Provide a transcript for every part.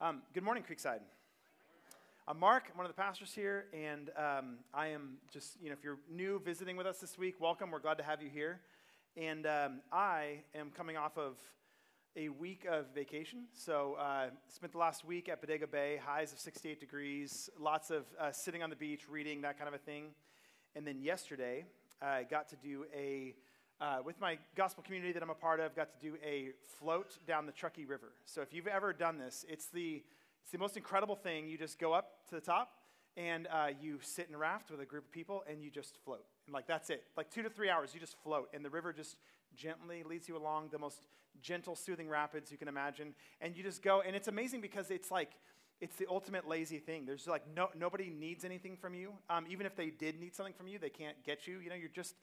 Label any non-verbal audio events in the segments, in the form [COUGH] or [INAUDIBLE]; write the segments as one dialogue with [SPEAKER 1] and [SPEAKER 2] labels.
[SPEAKER 1] Um, good morning, Creekside. I'm Mark. I'm one of the pastors here, and um, I am just, you know, if you're new visiting with us this week, welcome. We're glad to have you here. And um, I am coming off of a week of vacation. So, uh, spent the last week at Bodega Bay, highs of 68 degrees, lots of uh, sitting on the beach, reading, that kind of a thing. And then yesterday, I got to do a uh, with my gospel community that I'm a part of, got to do a float down the Truckee River. So if you've ever done this, it's the, it's the most incredible thing. You just go up to the top and uh, you sit in a raft with a group of people and you just float. And like that's it. Like two to three hours, you just float. And the river just gently leads you along the most gentle, soothing rapids you can imagine. And you just go. And it's amazing because it's like, it's the ultimate lazy thing. There's like no, nobody needs anything from you. Um, even if they did need something from you, they can't get you. You know, you're just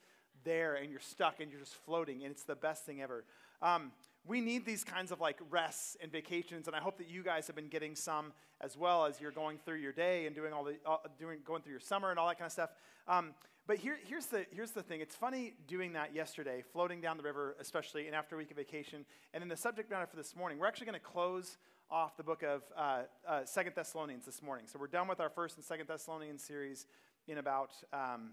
[SPEAKER 1] there and you're stuck and you're just floating, and it's the best thing ever. Um, we need these kinds of like rests and vacations, and I hope that you guys have been getting some as well as you're going through your day and doing all the uh, doing going through your summer and all that kind of stuff. Um, but here, here's the here's the thing. It's funny doing that yesterday, floating down the river, especially, and after a week of vacation. And then the subject matter for this morning, we're actually going to close off the book of uh, uh, Second Thessalonians this morning. So we're done with our first and Second Thessalonians series in about um,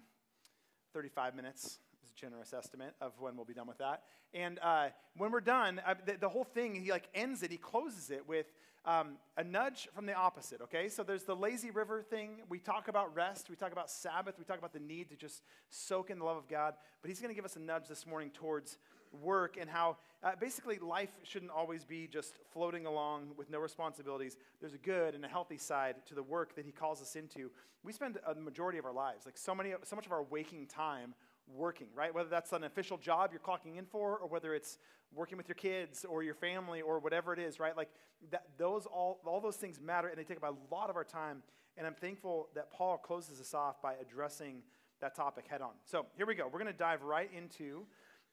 [SPEAKER 1] 35 minutes generous estimate of when we'll be done with that. And uh, when we're done, the, the, whole thing, he like ends it, he closes it with um, a nudge from the opposite, okay? So there's the lazy river thing. We talk about rest, we talk about Sabbath, we talk about the need to just soak in the love of God. But he's going to give us a nudge this morning towards work and how uh, basically life shouldn't always be just floating along with no responsibilities. There's a good and a healthy side to the work that he calls us into. We spend a majority of our lives, like so many, so much of our waking time working, right? Whether that's an official job you're clocking in for, or whether it's working with your kids or your family or whatever it is, right? Like that, those all, all those things matter and they take up a lot of our time. And I'm thankful that Paul closes us off by addressing that topic head on. So here we go. We're going to dive right into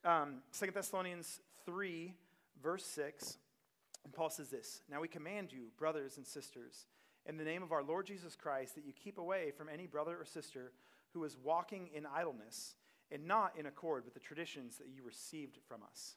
[SPEAKER 1] um, 2 Thessalonians 3, verse 6. And Paul says this Now we command you, brothers and sisters, in the name of our Lord Jesus Christ, that you keep away from any brother or sister who is walking in idleness and not in accord with the traditions that you received from us.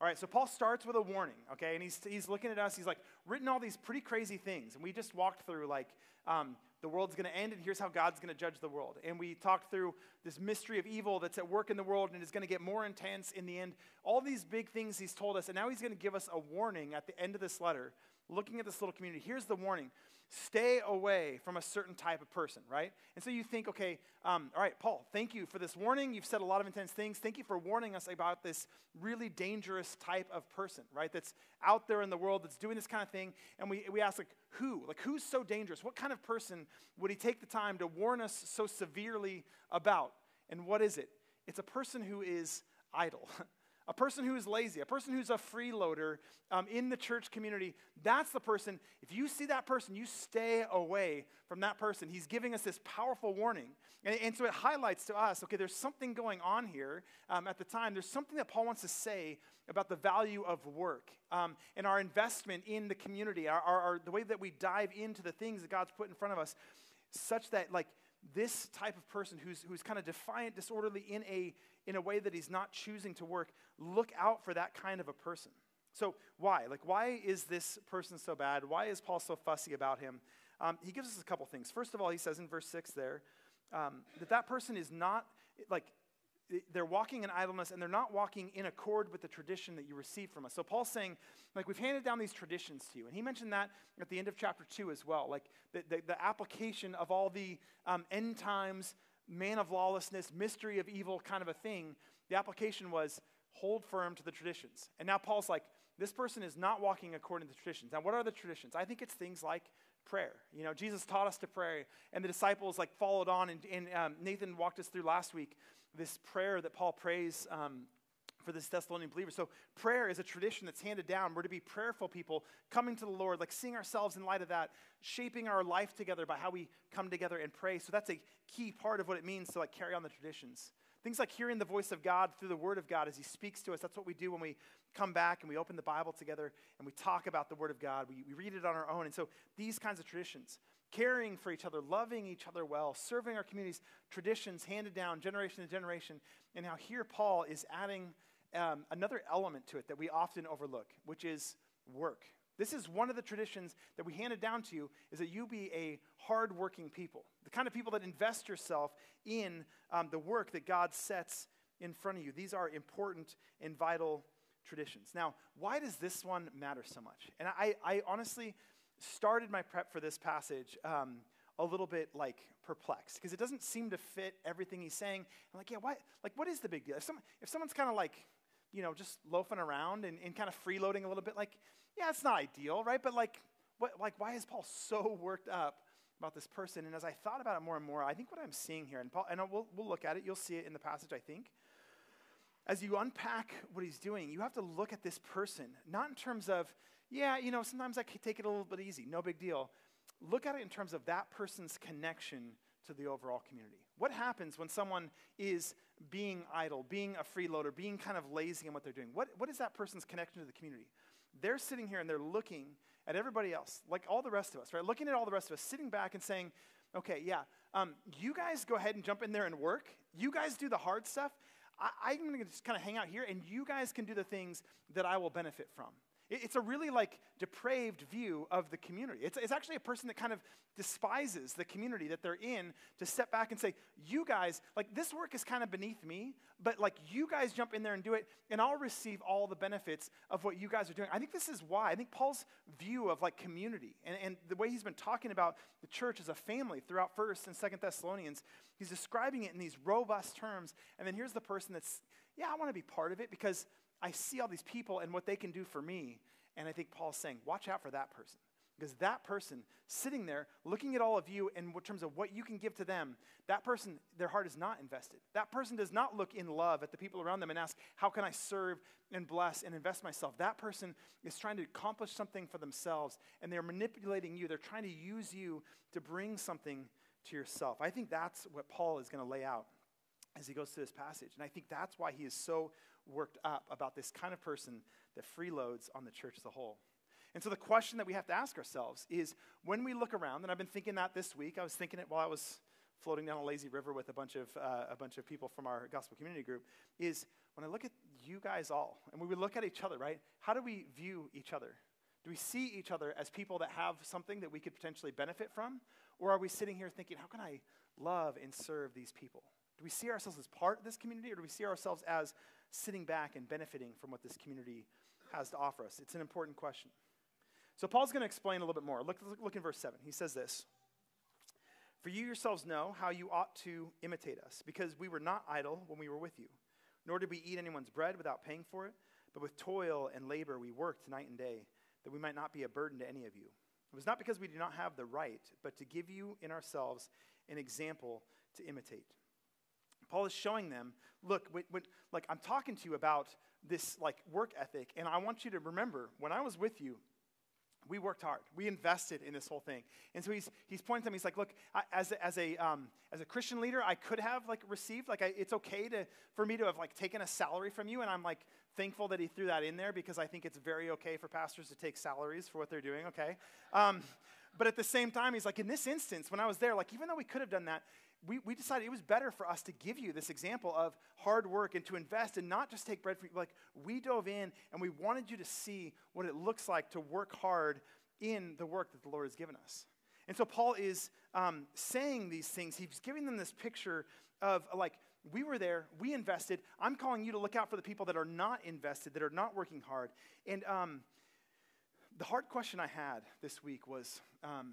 [SPEAKER 1] All right, so Paul starts with a warning, okay? And he's, he's looking at us. He's like, written all these pretty crazy things. And we just walked through, like, um, the world's going to end, and here's how God's going to judge the world. And we talked through this mystery of evil that's at work in the world and is going to get more intense in the end. All these big things he's told us. And now he's going to give us a warning at the end of this letter, looking at this little community. Here's the warning stay away from a certain type of person, right? And so you think, okay, um, all right, Paul, thank you for this warning. You've said a lot of intense things. Thank you for warning us about this really dangerous type of person, right? That's out there in the world that's doing this kind of thing. And we, we ask, like, who? Like, who's so dangerous? What kind of person would he take the time to warn us so severely about? And what is it? It's a person who is idle. [LAUGHS] a person who is lazy, a person who's a freeloader um, in the church community, that's the person. If you see that person, you stay away from that person. He's giving us this powerful warning. And, and so it highlights to us okay, there's something going on here um, at the time. There's something that Paul wants to say about the value of work um, and our investment in the community, our, our, our, the way that we dive into the things that God's put in front of us, such that, like, this type of person who's, who's kind of defiant, disorderly in a, in a way that he's not choosing to work, look out for that kind of a person. So, why? Like, why is this person so bad? Why is Paul so fussy about him? Um, he gives us a couple things. First of all, he says in verse 6 there um, that that person is not, like, they're walking in idleness and they're not walking in accord with the tradition that you received from us. So Paul's saying, like, we've handed down these traditions to you. And he mentioned that at the end of chapter 2 as well, like the, the, the application of all the um, end times, man of lawlessness, mystery of evil kind of a thing. The application was hold firm to the traditions. And now Paul's like, this person is not walking according to the traditions. Now, what are the traditions? I think it's things like prayer. You know, Jesus taught us to pray, and the disciples like followed on, and, and um, Nathan walked us through last week this prayer that Paul prays um, for this Thessalonian believer. So, prayer is a tradition that's handed down. We're to be prayerful people, coming to the Lord, like seeing ourselves in light of that, shaping our life together by how we come together and pray. So, that's a key part of what it means to like carry on the traditions. Things like hearing the voice of God through the Word of God as He speaks to us. That's what we do when we come back and we open the Bible together and we talk about the Word of God. We, we read it on our own. And so, these kinds of traditions caring for each other, loving each other well, serving our communities, traditions handed down generation to generation. And now here Paul is adding um, another element to it that we often overlook, which is work. This is one of the traditions that we handed down to you is that you be a hardworking people, the kind of people that invest yourself in um, the work that God sets in front of you. These are important and vital traditions. Now, why does this one matter so much? And I, I honestly started my prep for this passage um, a little bit like perplexed because it doesn't seem to fit everything he's saying. I'm like, yeah, why? Like, what is the big deal? If, some, if someone's kind of like, you know, just loafing around and, and kind of freeloading a little bit, like, yeah, it's not ideal, right? But like, what, like, why is Paul so worked up about this person? And as I thought about it more and more, I think what I'm seeing here, and Paul, and we'll, we'll look at it, you'll see it in the passage, I think. As you unpack what he's doing, you have to look at this person, not in terms of, yeah, you know, sometimes I can take it a little bit easy, no big deal. Look at it in terms of that person's connection to the overall community. What happens when someone is being idle, being a freeloader, being kind of lazy in what they're doing? What, what is that person's connection to the community? They're sitting here and they're looking at everybody else, like all the rest of us, right? Looking at all the rest of us, sitting back and saying, okay, yeah, um, you guys go ahead and jump in there and work. You guys do the hard stuff. I, I'm going to just kind of hang out here, and you guys can do the things that I will benefit from. It's a really like depraved view of the community. It's, it's actually a person that kind of despises the community that they're in to step back and say, You guys, like this work is kind of beneath me, but like you guys jump in there and do it, and I'll receive all the benefits of what you guys are doing. I think this is why. I think Paul's view of like community and, and the way he's been talking about the church as a family throughout 1st and 2nd Thessalonians, he's describing it in these robust terms. And then here's the person that's, yeah, I want to be part of it because I see all these people and what they can do for me. And I think Paul's saying, watch out for that person. Because that person sitting there looking at all of you in terms of what you can give to them, that person, their heart is not invested. That person does not look in love at the people around them and ask, How can I serve and bless and invest myself? That person is trying to accomplish something for themselves and they're manipulating you. They're trying to use you to bring something to yourself. I think that's what Paul is going to lay out as he goes through this passage. And I think that's why he is so worked up about this kind of person that freeloads on the church as a whole. And so the question that we have to ask ourselves is when we look around, and I've been thinking that this week, I was thinking it while I was floating down a lazy river with a bunch of, uh, a bunch of people from our gospel community group, is when I look at you guys all, and when we look at each other, right? How do we view each other? Do we see each other as people that have something that we could potentially benefit from? Or are we sitting here thinking, how can I love and serve these people? Do we see ourselves as part of this community, or do we see ourselves as sitting back and benefiting from what this community has to offer us? It's an important question. So, Paul's going to explain a little bit more. Look, look, look in verse 7. He says this For you yourselves know how you ought to imitate us, because we were not idle when we were with you, nor did we eat anyone's bread without paying for it, but with toil and labor we worked night and day, that we might not be a burden to any of you. It was not because we did not have the right, but to give you in ourselves an example to imitate. Paul is showing them, look, when, when, like I'm talking to you about this like work ethic, and I want you to remember when I was with you, we worked hard. We invested in this whole thing. And so he's, he's pointing to them. He's like, look, I, as, a, as, a, um, as a Christian leader, I could have like received, like I, it's okay to, for me to have like taken a salary from you. And I'm like thankful that he threw that in there because I think it's very okay for pastors to take salaries for what they're doing, okay? Um, but at the same time, he's like, in this instance, when I was there, like even though we could have done that, we, we decided it was better for us to give you this example of hard work and to invest and not just take bread for you. Like, we dove in and we wanted you to see what it looks like to work hard in the work that the Lord has given us. And so, Paul is um, saying these things. He's giving them this picture of, like, we were there, we invested. I'm calling you to look out for the people that are not invested, that are not working hard. And um, the hard question I had this week was, um,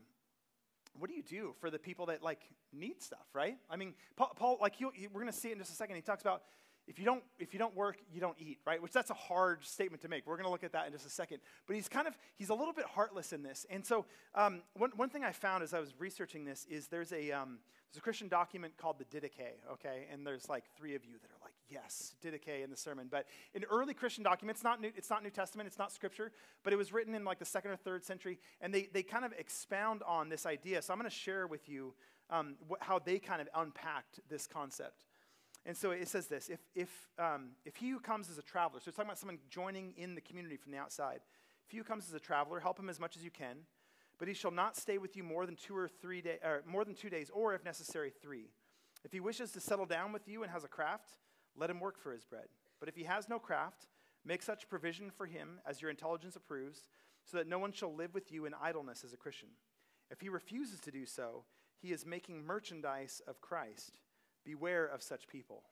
[SPEAKER 1] what do you do for the people that like need stuff, right? I mean, Paul, Paul like he, we're going to see it in just a second. He talks about if you don't if you don't work, you don't eat, right? Which that's a hard statement to make. We're going to look at that in just a second. But he's kind of he's a little bit heartless in this. And so um, one one thing I found as I was researching this is there's a um, there's a Christian document called the Didache, okay? And there's like three of you that are yes, Didache in the sermon. But in early Christian documents, not new, it's not New Testament, it's not Scripture, but it was written in like the second or third century, and they, they kind of expound on this idea. So I'm going to share with you um, wh- how they kind of unpacked this concept. And so it says this if, if, um, if he who comes as a traveler, so it's talking about someone joining in the community from the outside, if he who comes as a traveler, help him as much as you can but he shall not stay with you more than two or three days, or more than two days, or if necessary, three. If he wishes to settle down with you and has a craft, let him work for his bread. But if he has no craft, make such provision for him as your intelligence approves, so that no one shall live with you in idleness as a Christian. If he refuses to do so, he is making merchandise of Christ. Beware of such people.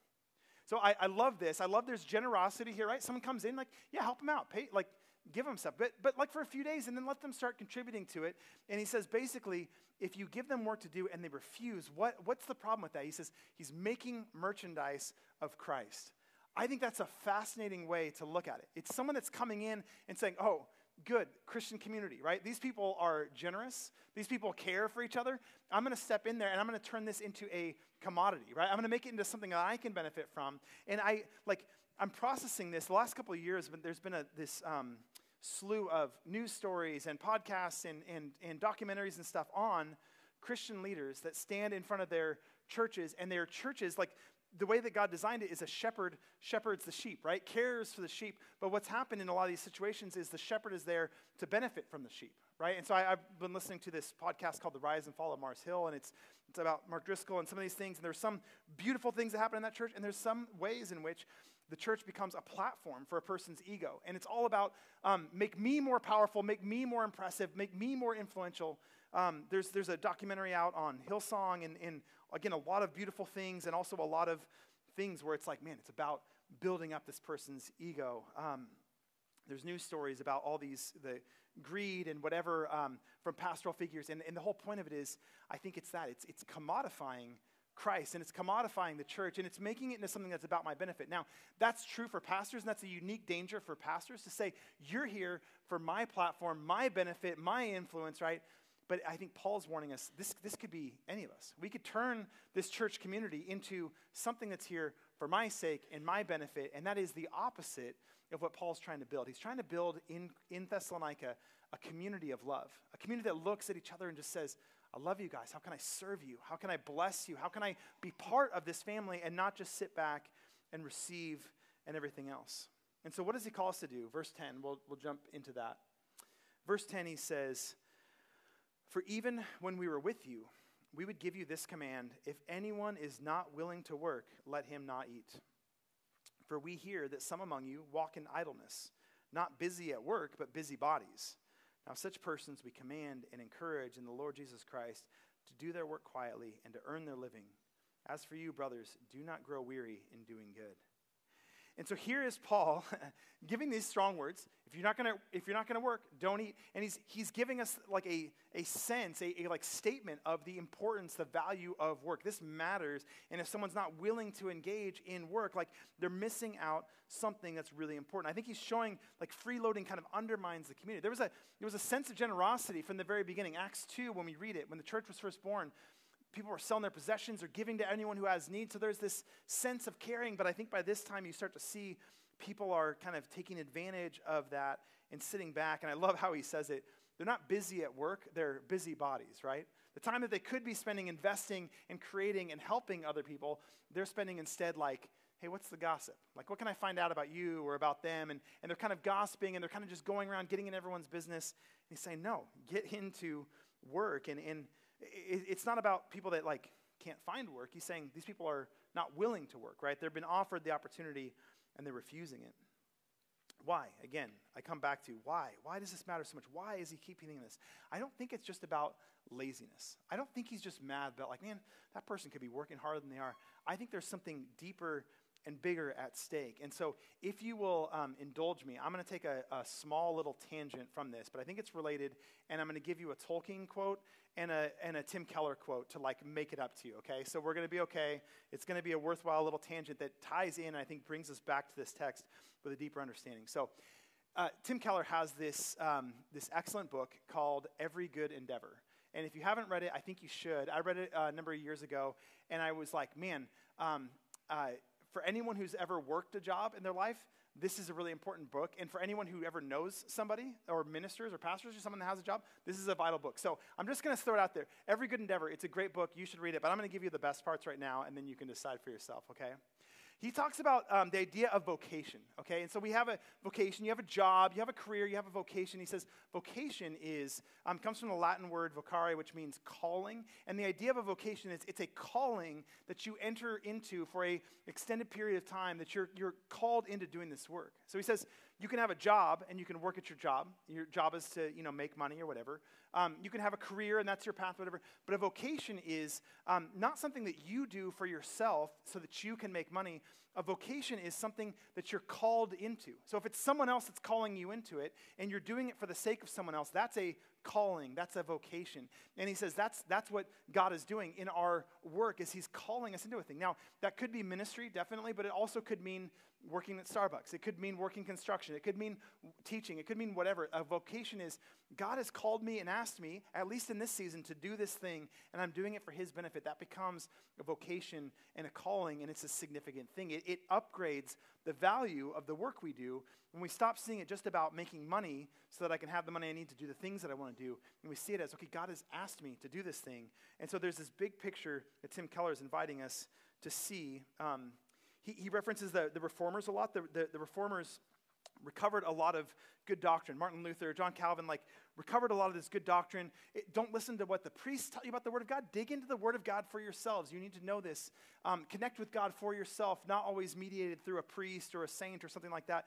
[SPEAKER 1] So I, I love this. I love there's generosity here, right? Someone comes in, like, yeah, help them out. Pay, like, give them stuff. But, but like for a few days and then let them start contributing to it. And he says basically, if you give them work to do and they refuse, what, what's the problem with that? He says he's making merchandise of Christ. I think that's a fascinating way to look at it. It's someone that's coming in and saying, oh, good Christian community, right? These people are generous. These people care for each other. I'm going to step in there and I'm going to turn this into a commodity, right? I'm going to make it into something that I can benefit from. And I like I'm processing this. The last couple of years, but there's been a this um, slew of news stories and podcasts and, and, and documentaries and stuff on Christian leaders that stand in front of their churches and their churches like the way that God designed it is a shepherd shepherds the sheep, right? Cares for the sheep. But what's happened in a lot of these situations is the shepherd is there to benefit from the sheep, right? And so I, have been listening to this podcast called The Rise and Fall of Mars Hill, and it's, it's about Mark Driscoll and some of these things. And there's some beautiful things that happen in that church, and there's some ways in which the church becomes a platform for a person's ego. And it's all about um, make me more powerful, make me more impressive, make me more influential. Um, there's, there's a documentary out on Hillsong, and, and again, a lot of beautiful things, and also a lot of things where it's like, man, it's about building up this person's ego. Um, there's news stories about all these, the greed and whatever um, from pastoral figures. And, and the whole point of it is, I think it's that it's, it's commodifying Christ and it's commodifying the church and it's making it into something that's about my benefit. Now, that's true for pastors, and that's a unique danger for pastors to say, You're here for my platform, my benefit, my influence, right? But I think Paul's warning us this, this could be any of us. We could turn this church community into something that's here for my sake and my benefit, and that is the opposite of what Paul's trying to build. He's trying to build in, in Thessalonica a community of love, a community that looks at each other and just says, I love you guys. How can I serve you? How can I bless you? How can I be part of this family and not just sit back and receive and everything else? And so, what does he call us to do? Verse 10, we'll, we'll jump into that. Verse 10, he says, For even when we were with you, we would give you this command if anyone is not willing to work, let him not eat. For we hear that some among you walk in idleness, not busy at work, but busy bodies. Now, such persons we command and encourage in the Lord Jesus Christ to do their work quietly and to earn their living. As for you, brothers, do not grow weary in doing good. And so here is Paul [LAUGHS] giving these strong words. If you're not gonna, if you're not gonna work, don't eat. And he's he's giving us like a, a sense, a, a like statement of the importance, the value of work. This matters. And if someone's not willing to engage in work, like they're missing out something that's really important. I think he's showing like freeloading kind of undermines the community. There was a there was a sense of generosity from the very beginning. Acts 2, when we read it, when the church was first born, people were selling their possessions or giving to anyone who has need. So there's this sense of caring, but I think by this time you start to see people are kind of taking advantage of that and sitting back. And I love how he says it. They're not busy at work, they're busy bodies, right? The time that they could be spending investing and creating and helping other people, they're spending instead like, hey, what's the gossip? Like, what can I find out about you or about them? And, and they're kind of gossiping and they're kind of just going around getting in everyone's business. And he's saying, no, get into work. And, and it's not about people that like can't find work. He's saying these people are not willing to work, right? They've been offered the opportunity and they're refusing it. Why? Again, I come back to why. Why does this matter so much? Why is he keeping this? I don't think it's just about laziness. I don't think he's just mad about, like, man, that person could be working harder than they are. I think there's something deeper and bigger at stake. And so, if you will um, indulge me, I'm going to take a, a, small little tangent from this, but I think it's related, and I'm going to give you a Tolkien quote and a, and a Tim Keller quote to like make it up to you, okay? So, we're going to be okay. It's going to be a worthwhile little tangent that ties in, I think brings us back to this text with a deeper understanding. So, uh, Tim Keller has this, um, this excellent book called Every Good Endeavor. And if you haven't read it, I think you should. I read it uh, a number of years ago, and I was like, man, um, uh, for anyone who's ever worked a job in their life, this is a really important book. And for anyone who ever knows somebody, or ministers, or pastors, or someone that has a job, this is a vital book. So I'm just going to throw it out there. Every Good Endeavor, it's a great book. You should read it. But I'm going to give you the best parts right now, and then you can decide for yourself, okay? He talks about um, the idea of vocation, okay? And so we have a vocation, you have a job, you have a career, you have a vocation. He says vocation is, um, comes from the Latin word vocare, which means calling. And the idea of a vocation is it's a calling that you enter into for a extended period of time that you're, you're called into doing this work. So he says you can have a job and you can work at your job. Your job is to, you know, make money or whatever. Um, you can have a career and that's your path, whatever. But a vocation is um, not something that you do for yourself so that you can make money. A vocation is something that you're called into. So if it's someone else that's calling you into it and you're doing it for the sake of someone else, that's a calling. That's a vocation. And he says that's, that's what God is doing in our work is he's calling us into a thing. Now, that could be ministry, definitely, but it also could mean working at Starbucks. It could mean working construction. It could mean teaching. It could mean whatever. A vocation is God has called me and asked me, at least in this season, to do this thing, and I'm doing it for His benefit. That becomes a vocation and a calling, and it's a significant thing. It, it upgrades the value of the work we do when we stop seeing it just about making money so that I can have the money I need to do the things that I want to do, and we see it as, okay, God has asked me to do this thing. And so there's this big picture that Tim Keller is inviting us to see. Um, he, he references the, the reformers a lot. The, the, the reformers recovered a lot of good doctrine. Martin Luther, John Calvin, like recovered a lot of this good doctrine. It, don't listen to what the priests tell you about the Word of God. Dig into the Word of God for yourselves. You need to know this. Um, connect with God for yourself, not always mediated through a priest or a saint or something like that.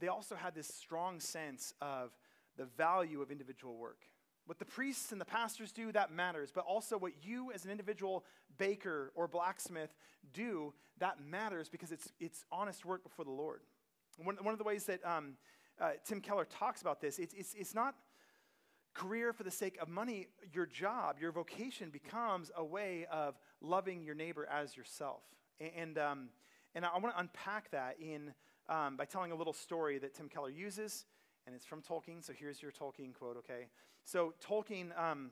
[SPEAKER 1] They also had this strong sense of the value of individual work. What the priests and the pastors do, that matters. But also what you as an individual baker or blacksmith do, that matters because it's, it's honest work before the Lord. One, one of the ways that um, uh, Tim Keller talks about this, it's, it's, it's not career for the sake of money. Your job, your vocation becomes a way of loving your neighbor as yourself. And, um, and I want to unpack that in, um, by telling a little story that Tim Keller uses, and it's from Tolkien. So here's your Tolkien quote, okay? So Tolkien um,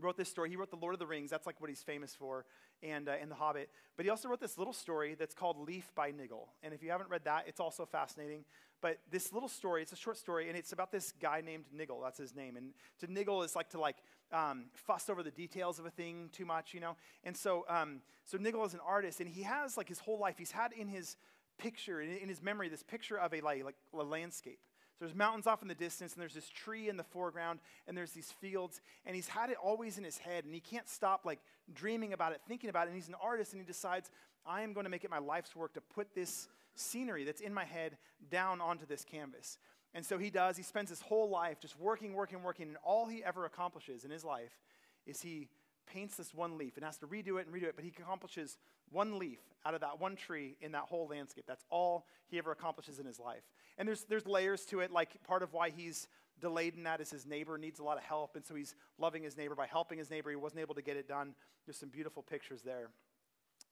[SPEAKER 1] wrote this story. He wrote The Lord of the Rings. That's like what he's famous for, and, uh, and The Hobbit. But he also wrote this little story that's called Leaf by Niggle. And if you haven't read that, it's also fascinating. But this little story, it's a short story, and it's about this guy named Niggle. That's his name. And to niggle is like to like um, fuss over the details of a thing too much, you know. And so, um, so Niggle is an artist, and he has like his whole life. He's had in his picture, in, in his memory, this picture of a like, like a landscape. There's mountains off in the distance, and there's this tree in the foreground, and there's these fields, and he's had it always in his head, and he can't stop like dreaming about it, thinking about it. And he's an artist, and he decides, I am going to make it my life's work to put this scenery that's in my head down onto this canvas. And so he does. He spends his whole life just working, working, working, and all he ever accomplishes in his life is he paints this one leaf and has to redo it and redo it, but he accomplishes one leaf out of that one tree in that whole landscape. That's all he ever accomplishes in his life. And there's, there's layers to it, like part of why he's delayed in that is his neighbor needs a lot of help, and so he's loving his neighbor by helping his neighbor. He wasn't able to get it done. There's some beautiful pictures there.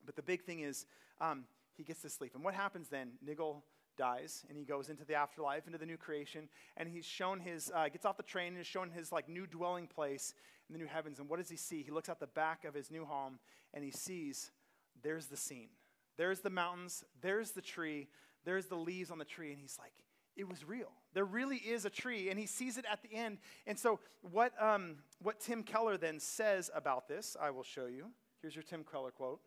[SPEAKER 1] But the big thing is, um, he gets to sleep. And what happens then? Niggle dies and he goes into the afterlife, into the new creation, and he's shown his, uh, gets off the train and is shown his like new dwelling place in the new heavens. And what does he see? He looks out the back of his new home and he sees there's the scene. There's the mountains, there's the tree, there's the leaves on the tree, and he's like, it was real. There really is a tree, and he sees it at the end. And so, what, um, what Tim Keller then says about this, I will show you. Here's your Tim Keller quote.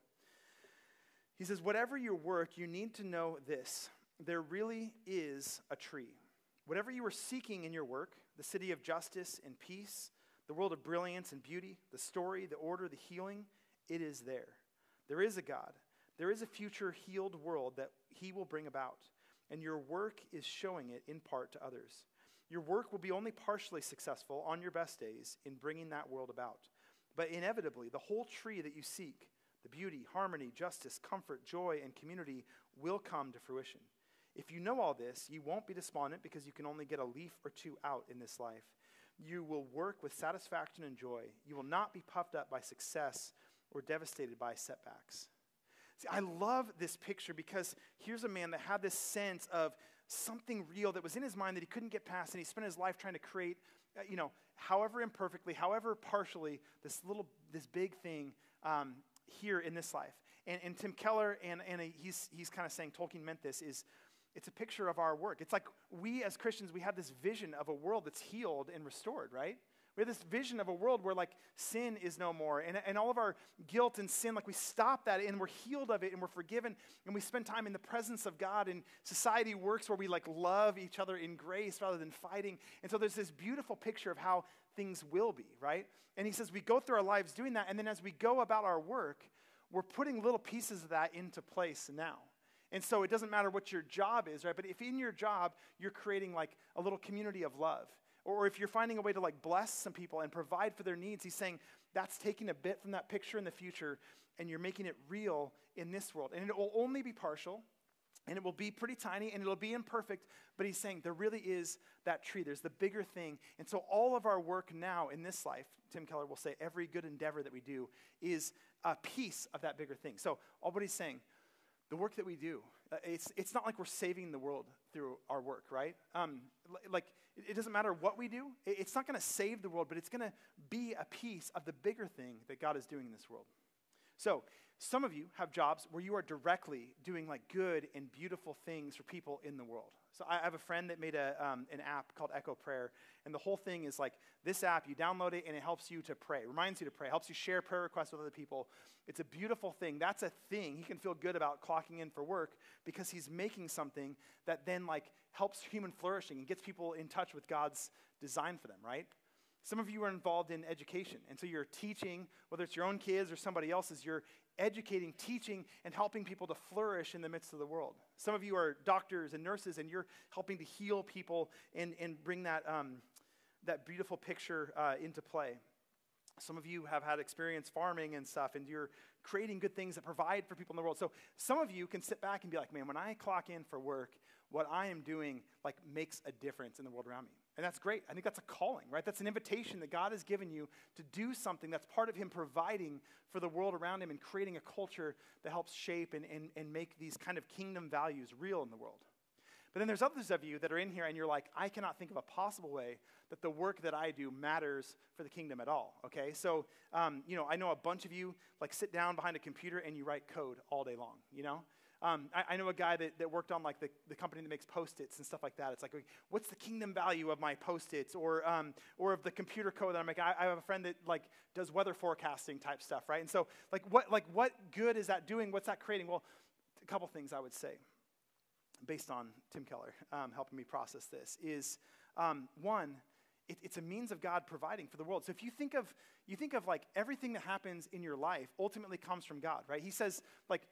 [SPEAKER 1] He says, Whatever your work, you need to know this there really is a tree. Whatever you are seeking in your work, the city of justice and peace, the world of brilliance and beauty, the story, the order, the healing, it is there. There is a God. There is a future healed world that He will bring about, and your work is showing it in part to others. Your work will be only partially successful on your best days in bringing that world about. But inevitably, the whole tree that you seek, the beauty, harmony, justice, comfort, joy, and community will come to fruition. If you know all this, you won't be despondent because you can only get a leaf or two out in this life. You will work with satisfaction and joy. You will not be puffed up by success or devastated by setbacks. See, I love this picture because here's a man that had this sense of something real that was in his mind that he couldn't get past, and he spent his life trying to create, uh, you know, however imperfectly, however partially, this little, this big thing um, here in this life. And, and Tim Keller, and, and he's, he's kind of saying Tolkien meant this, is it's a picture of our work. It's like we as Christians, we have this vision of a world that's healed and restored, right? We have this vision of a world where like sin is no more and, and all of our guilt and sin, like we stop that and we're healed of it and we're forgiven and we spend time in the presence of God and society works where we like love each other in grace rather than fighting. And so there's this beautiful picture of how things will be, right? And he says we go through our lives doing that and then as we go about our work, we're putting little pieces of that into place now. And so it doesn't matter what your job is, right? But if in your job you're creating like a little community of love, or if you're finding a way to like bless some people and provide for their needs, he's saying that's taking a bit from that picture in the future and you're making it real in this world. And it will only be partial and it will be pretty tiny and it'll be imperfect, but he's saying there really is that tree. There's the bigger thing. And so all of our work now in this life, Tim Keller will say, every good endeavor that we do is a piece of that bigger thing. So all what he's saying, the work that we do, it's, it's not like we're saving the world through our work, right? Um, like, it doesn't matter what we do, it's not going to save the world, but it's going to be a piece of the bigger thing that God is doing in this world. So, some of you have jobs where you are directly doing like good and beautiful things for people in the world. So I have a friend that made a, um, an app called Echo Prayer, and the whole thing is like this app, you download it and it helps you to pray, reminds you to pray, helps you share prayer requests with other people. It's a beautiful thing. That's a thing. He can feel good about clocking in for work because he's making something that then like helps human flourishing and gets people in touch with God's design for them, right? Some of you are involved in education, and so you're teaching, whether it's your own kids or somebody else's, you're educating, teaching, and helping people to flourish in the midst of the world. Some of you are doctors and nurses, and you're helping to heal people and, and bring that, um, that beautiful picture uh, into play. Some of you have had experience farming and stuff, and you're creating good things that provide for people in the world. So some of you can sit back and be like, man, when I clock in for work, what I am doing like makes a difference in the world around me. And that's great. I think that's a calling, right? That's an invitation that God has given you to do something that's part of Him providing for the world around Him and creating a culture that helps shape and, and, and make these kind of kingdom values real in the world. But then there's others of you that are in here and you're like, I cannot think of a possible way that the work that I do matters for the kingdom at all, okay? So, um, you know, I know a bunch of you like sit down behind a computer and you write code all day long, you know? Um, I, I, know a guy that, that worked on like the, the company that makes post-its and stuff like that. It's like, what's the kingdom value of my post-its or, um, or of the computer code that I'm making? I, have a friend that like does weather forecasting type stuff, right? And so like what, like what good is that doing? What's that creating? Well, a couple things I would say based on Tim Keller um, helping me process this is um, one, it, it's a means of God providing for the world. So if you think of you think of like everything that happens in your life ultimately comes from God, right? He says like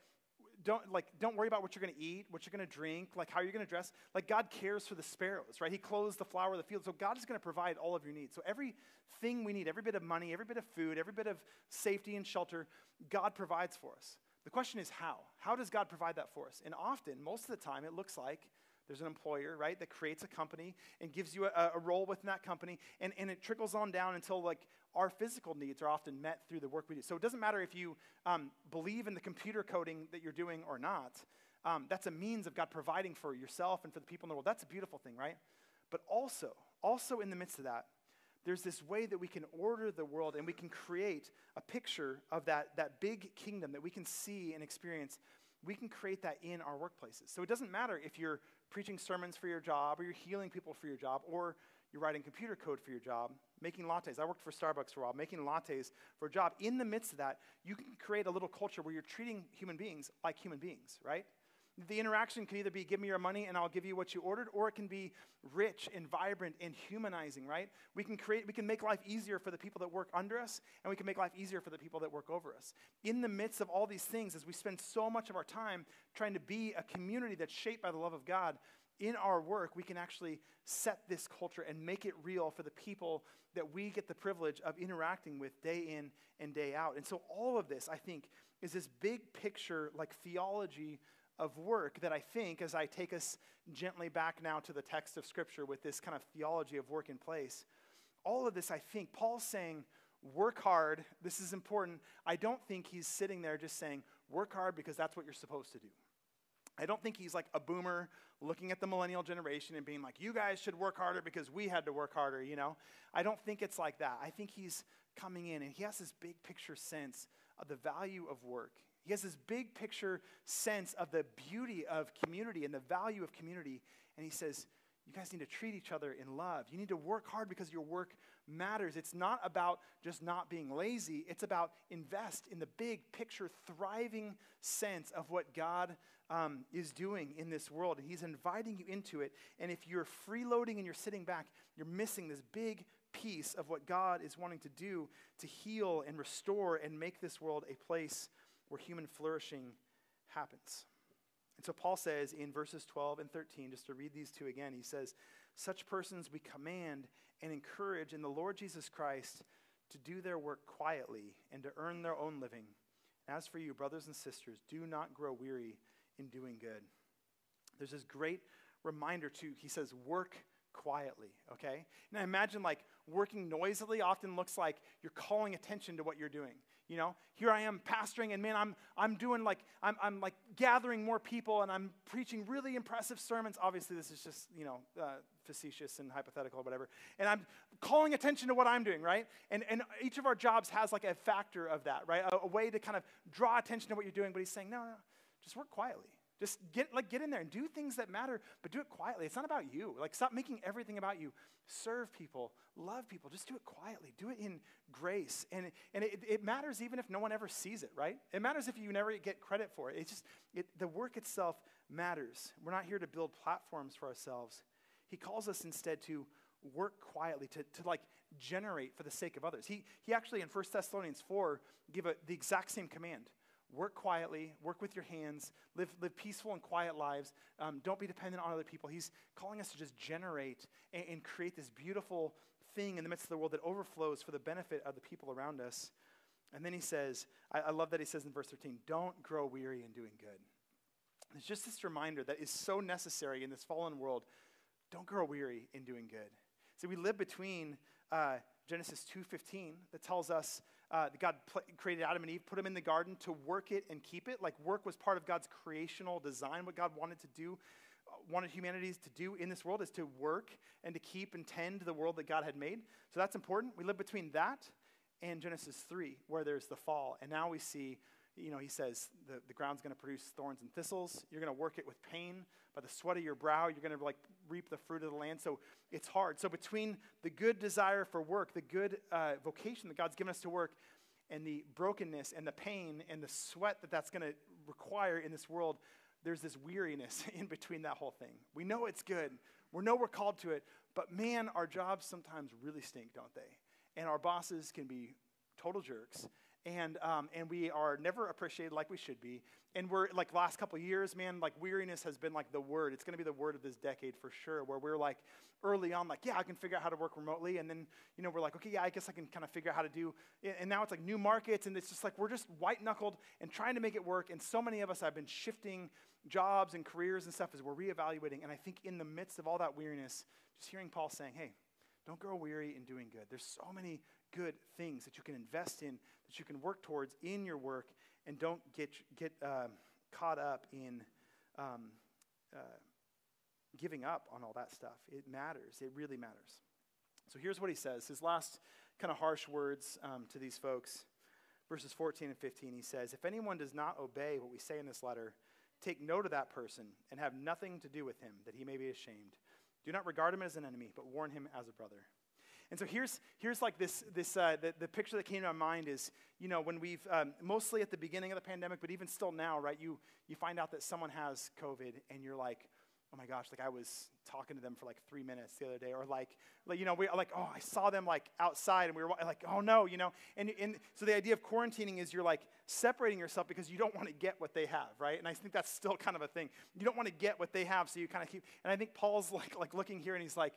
[SPEAKER 1] don't like don't worry about what you're going to eat what you're going to drink like how you're going to dress. Like god cares for the sparrows right? He clothes the flower of the field. So god is going to provide all of your needs. So everything we need every bit of money every bit of food every bit of safety and shelter god provides for us. The question is how? How does god provide that for us? And often most of the time it looks like there's an employer, right, that creates a company and gives you a, a, role within that company, and, and it trickles on down until like our physical needs are often met through the work we do. So it doesn't matter if you um, believe in the computer coding that you're doing or not. Um, that's a means of God providing for yourself and for the people in the world. That's a beautiful thing, right? But also, also in the midst of that, there's this way that we can order the world and we can create a picture of that, that big kingdom that we can see and experience. We can create that in our workplaces. So it doesn't matter if you're preaching sermons for your job or you're healing people for your job or you're writing computer code for your job, making lattes. I worked for Starbucks for a while, making lattes for a job. In the midst of that, you can create a little culture where you're treating human beings like human beings, right? The interaction can either be give me your money and I'll give you what you ordered, or it can be rich and vibrant and humanizing, right? We can create, we can make life easier for the people that work under us, and we can make life easier for the people that work over us. In the midst of all these things, as we spend so much of our time trying to be a community that's shaped by the love of God, in our work, we can actually set this culture and make it real for the people that we get the privilege of interacting with day in and day out. And so, all of this, I think, is this big picture, like theology of work that I think, as I take us gently back now to the text of Scripture with this kind of theology of work in place, all of this, I think, Paul's saying, work hard. This is important. I don't think he's sitting there just saying, work hard because that's what you're supposed to do. I don't think he's like a boomer looking at the millennial generation and being like, you guys should work harder because we had to work harder, you know? I don't think it's like that. I think he's coming in and he has this big picture sense of the value of work. He has this big picture sense of the beauty of community and the value of community. And he says, you guys need to treat each other in love. You need to work hard because your work matters. It's not about just not being lazy, it's about invest in the big picture, thriving sense of what God um, is doing in this world. And He's inviting you into it. And if you're freeloading and you're sitting back, you're missing this big piece of what God is wanting to do to heal and restore and make this world a place where human flourishing happens. And so Paul says in verses 12 and 13, just to read these two again, he says, Such persons we command and encourage in the Lord Jesus Christ to do their work quietly and to earn their own living. As for you, brothers and sisters, do not grow weary in doing good. There's this great reminder, too. He says, work quietly, okay? Now imagine like working noisily often looks like you're calling attention to what you're doing. You know, here I am pastoring, and man, I'm, I'm doing like, I'm, I'm like gathering more people and I'm preaching really impressive sermons. Obviously, this is just, you know, uh, facetious and hypothetical or whatever. And I'm calling attention to what I'm doing, right? And, and each of our jobs has like a factor of that, right? A, a way to kind of draw attention to what you're doing. But he's saying, no, no, just work quietly. Just get like get in there and do things that matter, but do it quietly. It's not about you. Like stop making everything about you. Serve people, love people. Just do it quietly. Do it in grace. And, and it, it matters even if no one ever sees it, right? It matters if you never get credit for it. It's just it, the work itself matters. We're not here to build platforms for ourselves. He calls us instead to work quietly, to, to like generate for the sake of others. He, he actually in 1 Thessalonians 4 give a, the exact same command work quietly, work with your hands, live, live peaceful and quiet lives. Um, don't be dependent on other people. He's calling us to just generate and, and, create this beautiful thing in the midst of the world that overflows for the benefit of the people around us. And then he says, I, I love that he says in verse 13, don't grow weary in doing good. It's just this reminder that is so necessary in this fallen world. Don't grow weary in doing good. See, we live between uh, Genesis 2.15 that tells us uh, God pl- created Adam and Eve, put them in the garden to work it and keep it. Like work was part of God's creational design. What God wanted to do, uh, wanted humanity to do in this world is to work and to keep and tend the world that God had made. So that's important. We live between that and Genesis 3, where there's the fall. And now we see, you know, he says the, the ground's going to produce thorns and thistles. You're going to work it with pain. By the sweat of your brow, you're going to like reap the fruit of the land. So it's hard. So between the good desire for work, the good uh, vocation that God's given us to work, and the brokenness and the pain and the sweat that that's going to require in this world, there's this weariness [LAUGHS] in between that whole thing. We know it's good. We know we're called to it, but man, our jobs sometimes really stink, don't they? And our bosses can be total jerks and um, and we are never appreciated like we should be. And we're like last couple years, man, like weariness has been like the word. It's going to be the word of this decade for sure. Where we're like early on, like yeah, I can figure out how to work remotely, and then you know we're like okay, yeah, I guess I can kind of figure out how to do. And now it's like new markets, and it's just like we're just white knuckled and trying to make it work. And so many of us have been shifting jobs and careers and stuff as we're reevaluating. And I think in the midst of all that weariness, just hearing Paul saying, hey. Don't grow weary in doing good. There's so many good things that you can invest in, that you can work towards in your work, and don't get, get um, caught up in um, uh, giving up on all that stuff. It matters. It really matters. So here's what he says his last kind of harsh words um, to these folks. Verses 14 and 15, he says, If anyone does not obey what we say in this letter, take note of that person and have nothing to do with him, that he may be ashamed. Do not regard him as an enemy, but warn him as a brother. And so here's, here's like this, this uh, the, the picture that came to my mind is, you know, when we've, um, mostly at the beginning of the pandemic, but even still now, right, you, you find out that someone has COVID and you're like, oh my gosh, like I was talking to them for like three minutes the other day, or like, like you know, we like, oh, I saw them like outside, and we were like, oh no, you know, and and so the idea of quarantining is you're like separating yourself because you don't want to get what they have, right? And I think that's still kind of a thing. You don't want to get what they have, so you kind of keep. And I think Paul's [LAUGHS] like like looking here, and he's like,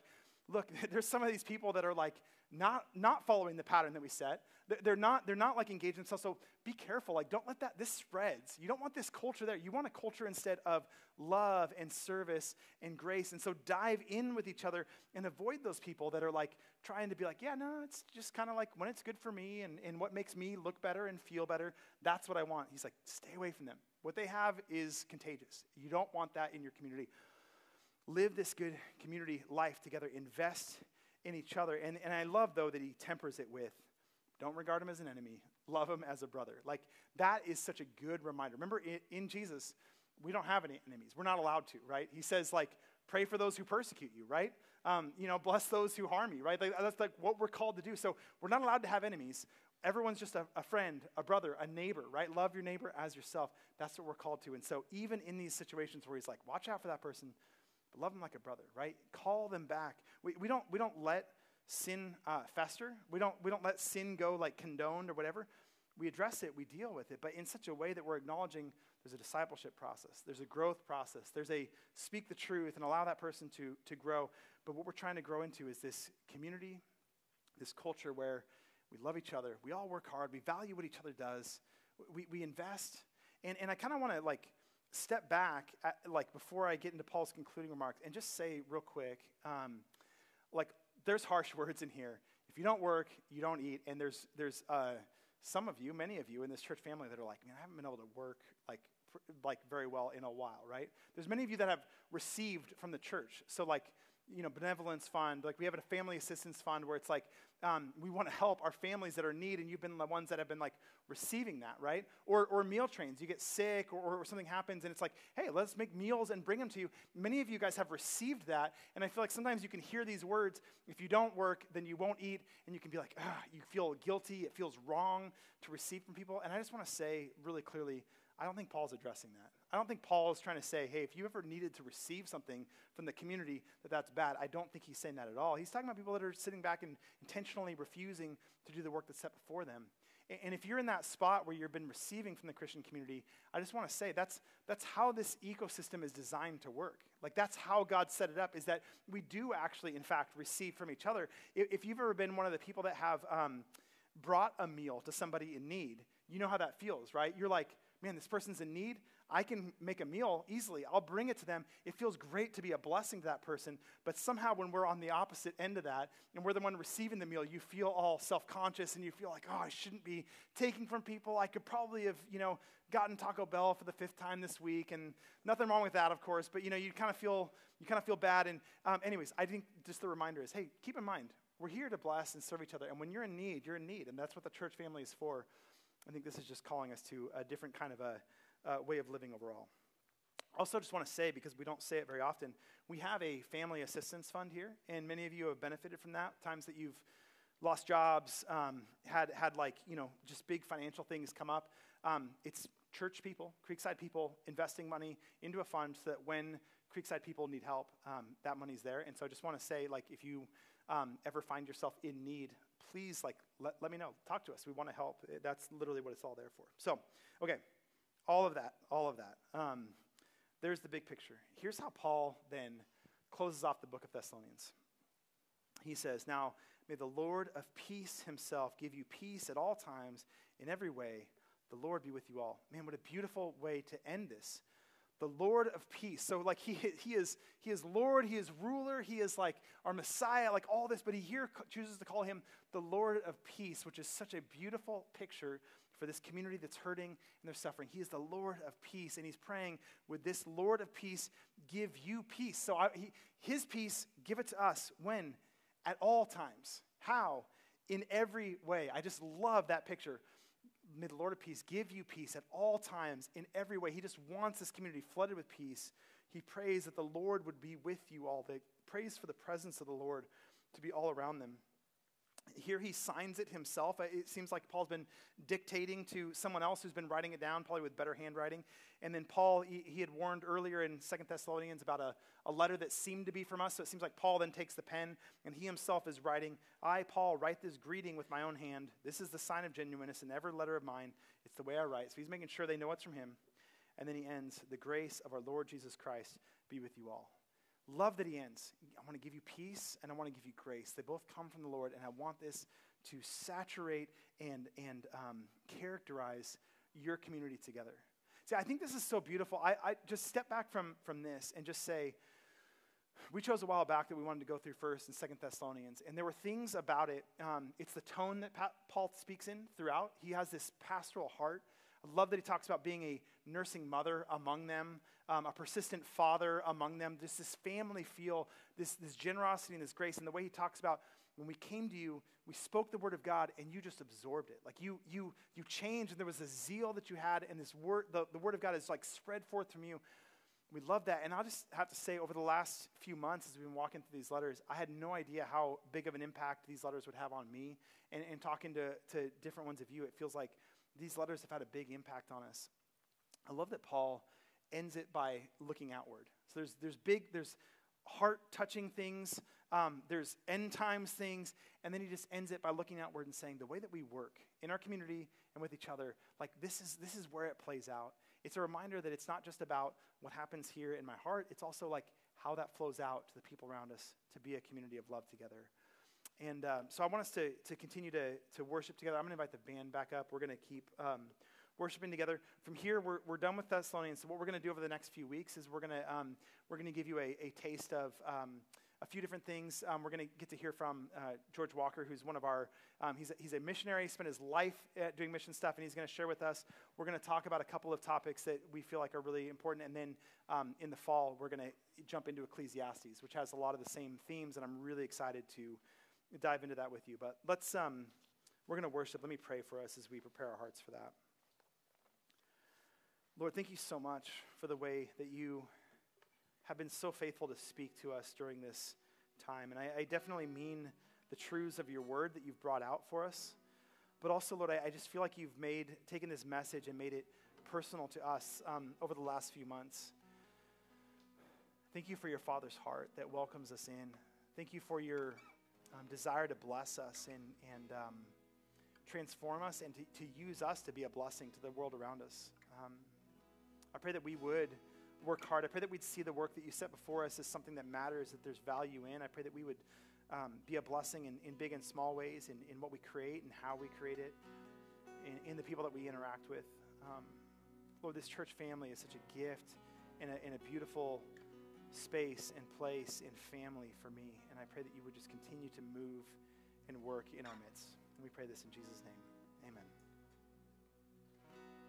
[SPEAKER 1] look, [LAUGHS] there's some of these people that are like not, not following the pattern that we set. They're not, they're not like engaged themselves. So be careful. Like, don't let that, this spreads. You don't want this culture there. You want a culture instead of love and service and grace. And so dive in with each other and avoid those people that are like trying to be like, yeah, no, it's just kind of like when it's good for me and, and what makes me look better and feel better, that's what I want. He's like, stay away from them. What they have is contagious. You don't want that in your community live this good community life together, invest in each other. And, and I love, though, that he tempers it with don't regard him as an enemy, love him as a brother. Like, that is such a good reminder. Remember, in, in Jesus, we don't have any enemies. We're not allowed to, right? He says, like, pray for those who persecute you, right? Um, you know, bless those who harm you, right? Like, that's like what we're called to do. So we're not allowed to have enemies. Everyone's just a, a, friend, a brother, a neighbor, right? Love your neighbor as yourself. That's what we're called to. And so even in these situations where he's like, watch out for that person, but love them like a brother, right? Call them back. We, we, don't, we don't let sin uh, fester. We don't, we don't let sin go like condoned or whatever. we address it, we deal with it, but in such a way that we're acknowledging there's a discipleship process, there's a growth process, there's a speak the truth and allow that person to, to grow. But what we're trying to grow into is this community, this culture where we love each other, we all work hard, we value what each other does, we, we invest. And, and I kind of want to like step back, at, like before I get into Paul's concluding remarks, and just say real quick, um, like there's harsh [LAUGHS] words in here. If you don't work, you don't eat, and there's there's uh, some of you, many of you in this church family that are like, man, I haven't been able to work like like very well in a while, right? There's many of you that have received from the church, so like you know, benevolence fund. Like we have a family assistance fund where it's like um, we want to help our families that are in need, and you've been the ones that have been like receiving that, right? Or, or meal trains. You get sick or, or something happens, and it's like, hey, let's make meals and bring them to you. Many of you guys have received that, and I feel like sometimes you can hear these words. If you don't work, then you won't eat, and you can be like, ah, you feel guilty. It feels wrong to receive from people. And I just want to say really clearly, I don't think Paul's addressing that. I don't think Paul is trying to say, hey, if you ever needed to receive something from the community, that that's bad. I don't think he's saying that at all. He's talking about people that are sitting back and intentionally refusing to do the work that's set before them. And if you're in that spot where you've been receiving from the Christian community, I just want to say that's, that's how this ecosystem is designed to work. Like, that's how God set it up, is that we do actually, in fact, receive from each other. If, you've ever been one of the people that have um, brought a meal to somebody in need, you know how that feels, right? You're like, man, this person's in need. I can make a meal easily. I'll bring it to them. It feels great to be a blessing to that person. But somehow, when we're on the opposite end of that and we're the one receiving the meal, you feel all self conscious and you feel like, oh, I shouldn't be taking from people. I could probably have, you know, gotten Taco Bell for the fifth time this week. And nothing wrong with that, of course. But, you know, you kind of feel, you kind of feel bad. And, um, anyways, I think just the reminder is hey, keep in mind, we're here to bless and serve each other. And when you're in need, you're in need. And that's what the church family is for. I think this is just calling us to a different kind of a uh, way of living overall. Also, just want to say, because we don't say it very often, we have a family assistance fund here, and many of you have benefited from that. Times that you've lost jobs, um, had, had like, you know, just big financial things come up. Um, it's church people, Creekside people investing money into a fund so that when Creekside people need help, um, that money's there. And so I just want to say, like, if you um, ever find yourself in need, please, like, let, let me know. Talk to us. We want to help. That's literally what it's all there for. So, okay, all of that, all of that. Um, there's the big picture. Here's how Paul then closes off the book of Thessalonians. He says, Now, may the Lord of peace himself give you peace at all times, in every way. The Lord be with you all. Man, what a beautiful way to end this. The Lord of peace. So, like, he, he, is, he is Lord, he is ruler, he is like our Messiah, like all this, but he here chooses to call him the Lord of peace, which is such a beautiful picture for this community that's hurting and they're suffering. He is the Lord of peace, and He's praying, Would this Lord of peace give you peace? So, I, he, His peace, give it to us. When? At all times. How? In every way. I just love that picture. May the Lord of peace give you peace at all times, in every way. He just wants this community flooded with peace. He prays that the Lord would be with you all. They prays for the presence of the Lord to be all around them here he signs it himself. Uh, it seems like Paul's been dictating to someone else who's been writing it down, probably with better handwriting. And then Paul, he, he had warned earlier in Second Thessalonians about a, a letter that seemed to be from us. So it seems like Paul then takes the pen and he himself is writing, I, Paul, write this greeting with my own hand. This is the sign of genuineness in every letter of mine. It's the way I write. So he's making sure they know it's from him. And then he ends, The grace of our Lord Jesus Christ be with you all. Love that he ends. I want to give you peace and I want to give you grace. They both come from the Lord, and I want this to saturate and, and um, characterize your community together. See, I think this is so beautiful. I, I just step back from, from this and just say, we chose a while back that we wanted to go through first and Second Thessalonians, and there were things about it. Um, it's the tone that Paul speaks in throughout. He has this pastoral heart. I love that he talks about being a nursing mother among them, um, a persistent father among them, just this family feel, this, this generosity and this grace. And the way he talks about when we came to you, we spoke the word of God and you just absorbed it. Like you, you, you changed and there was a zeal that you had and this word, the, the word of God is like spread forth from you. We love that. And I'll just have to say, over the last few months, as we've been walking through these letters, I had no idea how big of an impact these letters would have on me. And, and talking to, to different ones of you, it feels like these letters have had a big impact on us. I love that Paul ends it by looking outward. So there's, there's big, there's heart touching things Um, there's end times things, and then he just ends it by looking outward and saying, the way that we work in our community and with each other, like this is this is where it plays out. It's a reminder that it's not just about what happens here in my heart, it's also like how that flows out to the people around us to be a community of love together. And um, so I want us to, to continue to, to worship together. I'm going to invite the band back up. We're going to keep um, worshiping together. From here, we're, we're done with Thessalonians. So what we're going to do over the next few weeks is we're going to um, we're going to give you a, a taste of um, a few different things. Um, we're going to get to hear from uh, George Walker, who's one of our, um, he's, a, he's a missionary, he spent his life doing mission stuff, and he's going to share with us. We're going to talk about a couple of topics that we feel like are really important. And then um, in the fall, we're going to jump into Ecclesiastes, which has a lot of the same themes, and I'm really excited to dive into that with you. But let's, um, we're going to worship. Let me pray for us as we prepare our hearts for that. Lord, thank you so much for the way that you have been so faithful to speak to us during this time. And I, I definitely mean the truths of your word that you've brought out for us. But also, Lord, I, I just feel like you've made, taken this message and made it personal to us um, over the last few months. Thank you for your Father's heart that welcomes us in. Thank you for your um, desire to bless us and, and um, transform us and to, to, use us to be a blessing to the world around us. I pray that we would work hard. I pray that we'd see the work that you set before us as something that matters, that there's value in. I pray that we would um, be a blessing in, in, big and small ways in, in what we create and how we create it, in, in the people that we interact with. Um, Lord, this church family is such a gift and a, and a beautiful space and place and family for me. And I pray that you would just continue to move and work in our midst. And we pray this in Jesus' name. Amen.